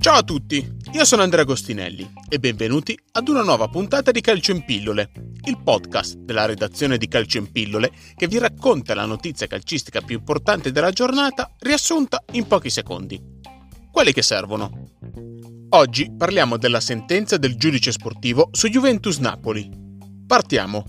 Ciao a tutti, io sono Andrea Agostinelli e benvenuti ad una nuova puntata di Calcio in Pillole, il podcast della redazione di Calcio in Pillole che vi racconta la notizia calcistica più importante della giornata riassunta in pochi secondi. Quelli che servono. Oggi parliamo della sentenza del giudice sportivo su Juventus Napoli. Partiamo.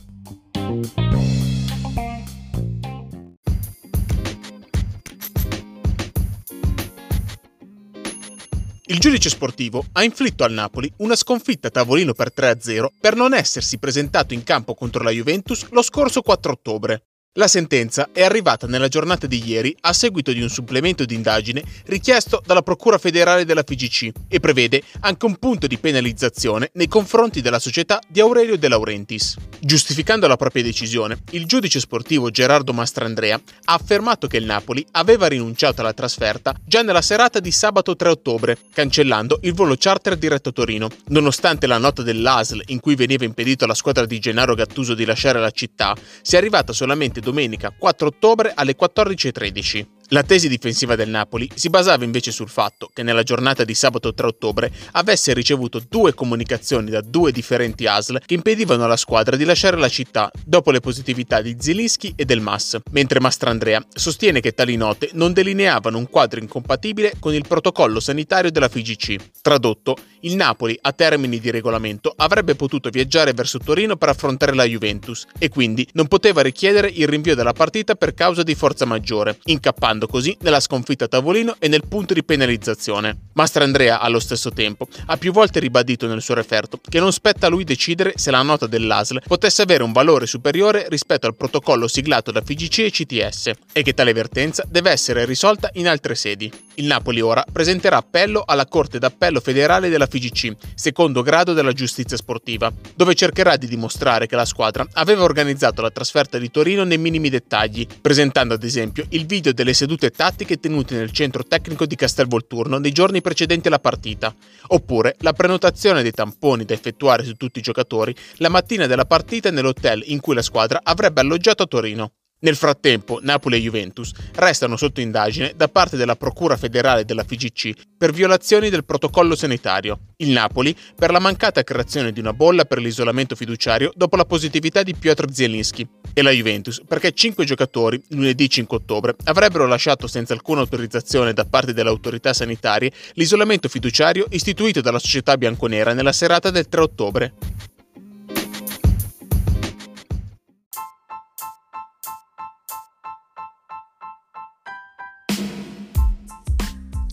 Il giudice sportivo ha inflitto al Napoli una sconfitta a tavolino per 3-0 per non essersi presentato in campo contro la Juventus lo scorso 4 ottobre. La sentenza è arrivata nella giornata di ieri a seguito di un supplemento di indagine richiesto dalla Procura federale della FIGC e prevede anche un punto di penalizzazione nei confronti della società di Aurelio De Laurentiis. Giustificando la propria decisione, il giudice sportivo Gerardo Mastrandrea ha affermato che il Napoli aveva rinunciato alla trasferta già nella serata di sabato 3 ottobre, cancellando il volo charter diretto a Torino, nonostante la nota dell'ASL in cui veniva impedito alla squadra di Gennaro Gattuso di lasciare la città, sia arrivata solamente domenica 4 ottobre alle 14.13. La tesi difensiva del Napoli si basava invece sul fatto che nella giornata di sabato 3 ottobre avesse ricevuto due comunicazioni da due differenti ASL che impedivano alla squadra di lasciare la città dopo le positività di Zilinski e del MAS, mentre Mastrandrea sostiene che tali note non delineavano un quadro incompatibile con il protocollo sanitario della FIGC. Tradotto, il Napoli, a termini di regolamento, avrebbe potuto viaggiare verso Torino per affrontare la Juventus e quindi non poteva richiedere il rinvio della partita per causa di forza maggiore, incappando sfondando così nella sconfitta a tavolino e nel punto di penalizzazione. Mastrandrea, allo stesso tempo, ha più volte ribadito nel suo referto che non spetta a lui decidere se la nota dell'ASL potesse avere un valore superiore rispetto al protocollo siglato da FIGC e CTS e che tale vertenza deve essere risolta in altre sedi. Il Napoli ora presenterà appello alla Corte d'Appello federale della FIGC, secondo grado della giustizia sportiva, dove cercherà di dimostrare che la squadra aveva organizzato la trasferta di Torino nei minimi dettagli, presentando ad esempio il video delle sedute tattiche tenute nel centro tecnico di Castelvolturno nei giorni precedenti alla partita, oppure la prenotazione dei tamponi da effettuare su tutti i giocatori la mattina della partita nell'hotel in cui la squadra avrebbe alloggiato a Torino. Nel frattempo, Napoli e Juventus restano sotto indagine da parte della Procura federale della FIGC per violazioni del protocollo sanitario. Il Napoli per la mancata creazione di una bolla per l'isolamento fiduciario dopo la positività di Piotr Zielinski e la Juventus perché cinque giocatori, lunedì 5 ottobre, avrebbero lasciato senza alcuna autorizzazione da parte delle autorità sanitarie l'isolamento fiduciario istituito dalla società bianconera nella serata del 3 ottobre.